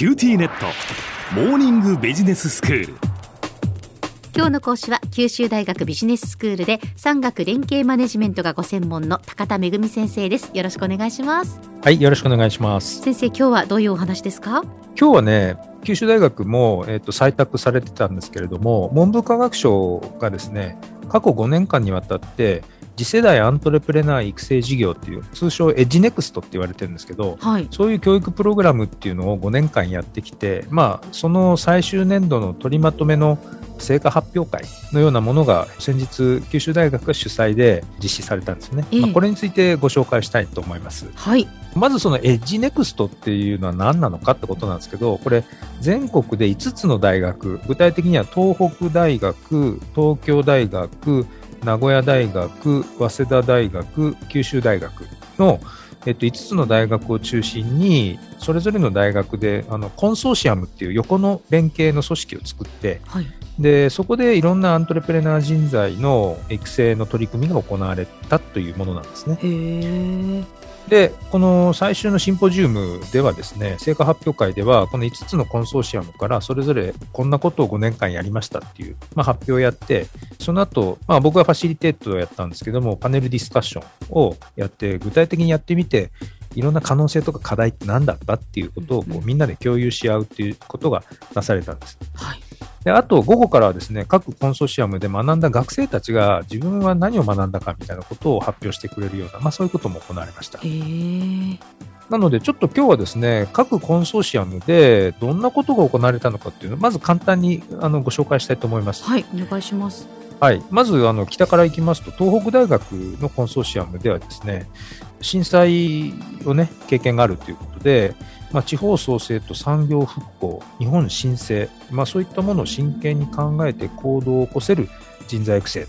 QTnet。モーニングビジネススクール。今日の講師は九州大学ビジネススクールで産学連携マネジメントがご専門の高田仁先生です。よろしくお願いします。はい、よろしくお願いします。先生今日はどういうお話ですか？今日はね、九州大学も、えっと採択されてたんですけれども、文部科学省がですね、過去5年間にわたって、次世代アントレプレナー育成事業っていう、通称 EDGE-NEXT って言われてるんですけど、はいそういう教育プログラムっていうのを5年間やってきて、まあ、その最終年度の取りまとめの成果発表会のようなものが先日、九州大学が主催で実施されたんですね。ええまあ、これについてご紹介したいと思います。はいまずそのエッジネクストっていうのは何なのかってことなんですけど、これ全国で5つの大学、具体的には東北大学、東京大学、名古屋大学、早稲田大学、九州大学の、えっと、5つの大学を中心に、それぞれの大学であのコンソーシアムっていう横の連携の組織を作って、はいでそこでいろんなアントレプレナー人材の育成の取り組みが行われたというものなんですね。で、この最終のシンポジウムではですね、成果発表会では、この5つのコンソーシアムからそれぞれこんなことを5年間やりましたっていう、まあ、発表をやって、その後、まあ僕はファシリテートをやったんですけども、パネルディスカッションをやって、具体的にやってみて、いろんな可能性とか課題って何だったっていうことをこうみんなで共有し合うっていうことがなされたんです。はいであと、午後からはですね、各コンソーシアムで学んだ学生たちが自分は何を学んだかみたいなことを発表してくれるような、まあそういうことも行われました。なので、ちょっと今日はですね、各コンソーシアムでどんなことが行われたのかっていうのを、まず簡単にあのご紹介したいと思います。はいお願いしますはい。まず、あの、北から行きますと、東北大学のコンソーシアムではですね、震災をね、経験があるということで、まあ、地方創生と産業復興、日本新生、まあ、そういったものを真剣に考えて行動を起こせる人材育成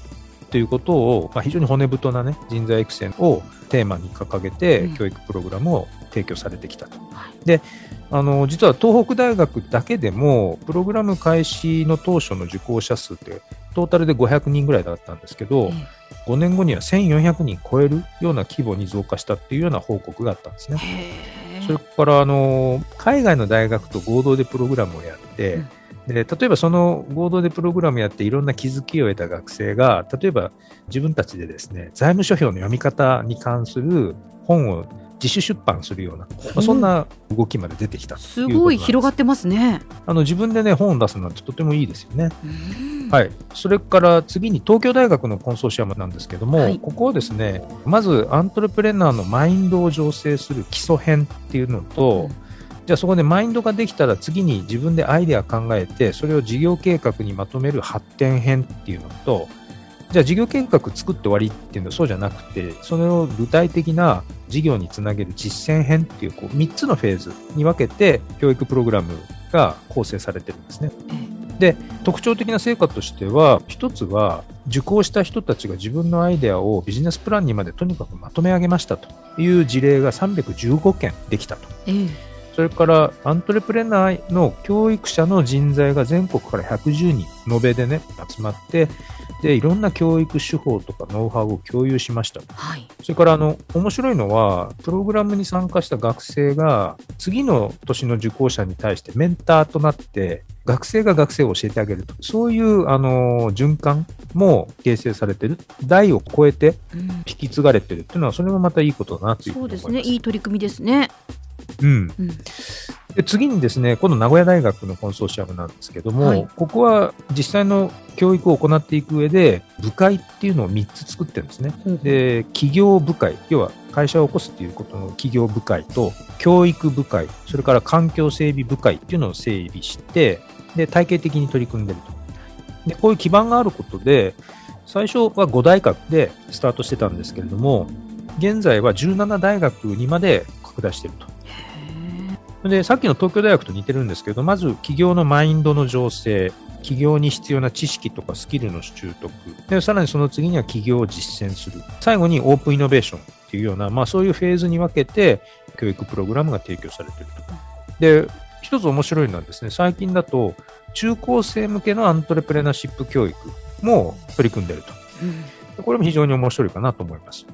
ということを、まあ、非常に骨太なね、人材育成をテーマに掲げてうん、教育プログラムを提供されてきたと。はいで、あの、実は東北大学だけでも、プログラム開始の当初の受講者数って、トータルで500人ぐらいだったんですけど、え5年後には1400人超えるような規模に増加したっていうような報告があったんですね。それから、あの、海外の大学と合同でプログラムをやって、うん。で例えばその合同でプログラムやっていろんな気づきを得た学生が、例えば自分たちでですね、財務諸表の読み方に関する本を自主出版するような、まあそんな動きまで出てきたす。ごい広がっってますね。あの自分でね、本を出すなんてとてもいいですよね。うんはい、それから次に東京大学のコンソーシアムなんですけども、はい。ここはですねまずアントレプレナーのマインドを醸成する基礎編っていうのと、うん。じゃあそこでマインドができたら次に自分でアイデア考えてそれを事業計画にまとめる発展編っていうのとじゃあ事業計画作って終わりっていうのはそうじゃなくてそれを具体的な事業につなげる実践編っていうこう3つのフェーズに分けて教育プログラムが構成されてるんですね。で特徴的な成果としては一つは受講した人たちが自分のアイデアをビジネスプランにまでとにかくまとめ上げましたという事例が315件できたと。ええ。それからアントレプレナーの教育者の人材が全国から110人延べでね集まってでいろんな教育手法とかノウハウを共有しましたはい。それからあの面白いのは、プログラムに参加した学生が、次の年の受講者に対してメンターとなって、学生が学生を教えてあげる。と、そういうあの循環も形成されてる、代を超えてうん。引き継がれてるっていうのは、それもまたいいことだなというふそううに思います。ですね。いい取り組みですね。うん、うん。で次にですね、この名古屋大学のコンソーシアムなんですけども、はい。ここは実際の教育を行っていく上で、部会っていうのを3つ作ってるんですね。ほうほう。で、企業部会、要は会社を起こすっていうことの企業部会と、教育部会、それから環境整備部会っていうのを整備して、で、体系的に取り組んでると。で、こういう基盤があることで、最初は5大学でスタートしてたんですけれども、現在は17大学にまで拡大していると。で、さっきの東京大学と似てるんですけど、まず企業のマインドの醸成、企業に必要な知識とかスキルの習得、でさらにその次には企業を実践する、最後にオープンイノベーションっていうような、まあそういうフェーズに分けて教育プログラムが提供されていると。で、一つ面白いのはですね、最近だと中高生向けのアントレプレナーシップ教育も取り組んでいると。うんでこれも非常に面白いかなと思います。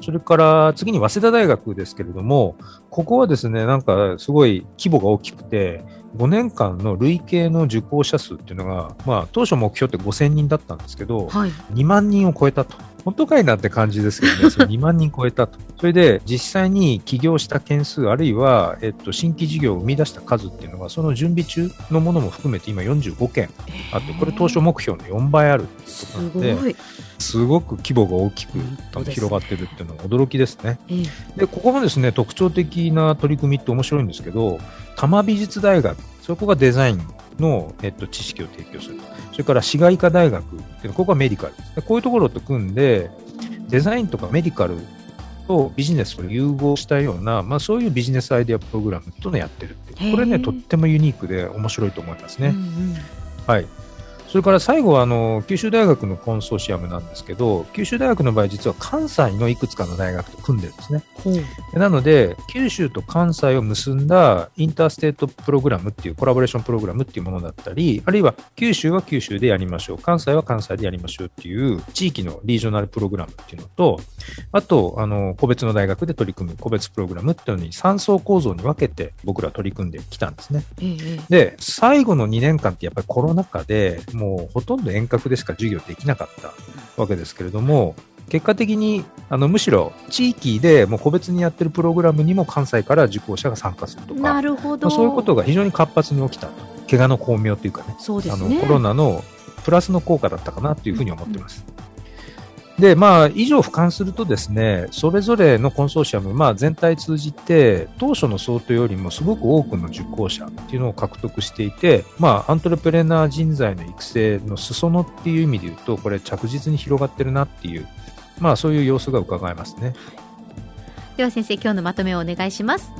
それから次に早稲田大学ですけれども、ここはですね、なんかすごい規模が大きくて、5年間の累計の受講者数っていうのが、まあ、当初目標って5000人だったんですけど、はい。2万人を超えたと。本当かいなって感じですけどね、それ2万人超えたと。それで、実際に起業した件数、あるいは、えっと、新規事業を生み出した数っていうのが、その準備中のものも含めて今45件あって、これ当初目標の4倍あるっていうすことなので。すごく規模が大きく本当ですね広がってるっていうのが驚きですね。ええで、ここもですね、特徴的な取り組みって面白いんですけど、多摩美術大学、そこがデザインの、えっと、知識を提供する。それから市街科大学っていうのここはメディカルですね。こういうところと組んで、デザインとかメディカルとビジネスを融合したような、まあそういうビジネスアイデアプログラムっていうのをやってるって。これね、とってもユニークで面白いと思いますね。うんうんはい。それから最後はあの九州大学のコンソーシアムなんですけど、九州大学の場合、実は関西のいくつかの大学と組んでるんですね。ほうでなので、九州と関西を結んだインターステートプログラムっていうコラボレーションプログラムっていうものだったり、あるいは九州は九州でやりましょう、関西は関西でやりましょうっていう地域のリージョナルプログラムっていうのと、あと、あの、個別の大学で取り組む個別プログラムっていうのに3層構造に分けて僕ら取り組んできたんですね。ええええで、最後の2年間ってやっぱりコロナ禍でもうほとんど遠隔でしか授業できなかったわけですけれども、結果的にあのむしろ地域でもう個別にやってるプログラムにも関西から受講者が参加するとか、なるほど。まあそういうことが非常に活発に起きたと。怪我の巧妙というかね、あのそうですね。コロナのプラスの効果だったかなというふうに思ってます。で、まあ、以上俯瞰するとですね、それぞれのコンソーシアム、まあ、全体通じて、当初の想定よりもすごく多くの受講者っていうのを獲得していて、まあ、アントレプレナー人材の育成の裾野っていう意味で言うと、これ着実に広がってるなっていう、まあ、そういう様子が伺えますね。では先生、今日のまとめをお願いします。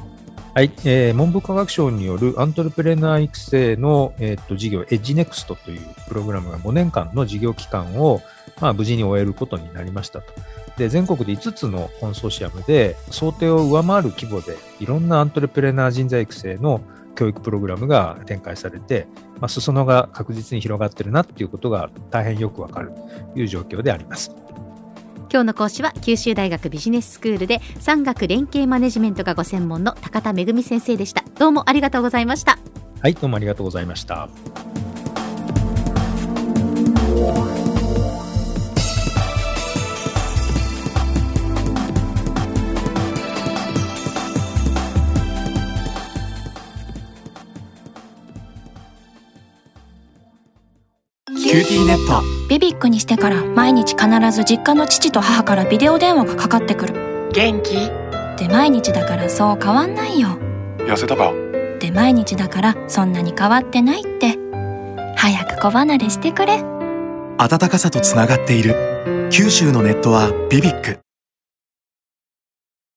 はい、えー文部科学省によるアントレプレナー育成の、えーっと事業、エッジネクストというプログラムが5年間の事業期間を、まあ、無事に終えることになりましたと。で、全国で5つのコンソーシアムで、想定を上回る規模で、いろんなアントレプレナー人材育成の教育プログラムが展開されて、まあ、裾野が確実に広がってるなっていうことが大変よくわかるという状況であります。今日の講師は九州大学ビジネススクールで産学連携マネジメントがご専門の高田恵先生でした。どうもありがとうございました。はい、どうもありがとうございました。QTnet。 BBIQ にしてから毎日必ず実家の父と母からビデオ電話がかかってくる。元気？で毎日だからそう変わんないよ。痩せたか？で毎日だからそんなに変わってないって。早く子離れしてくれ。温かさとつながっている。九州のネットは BBIQ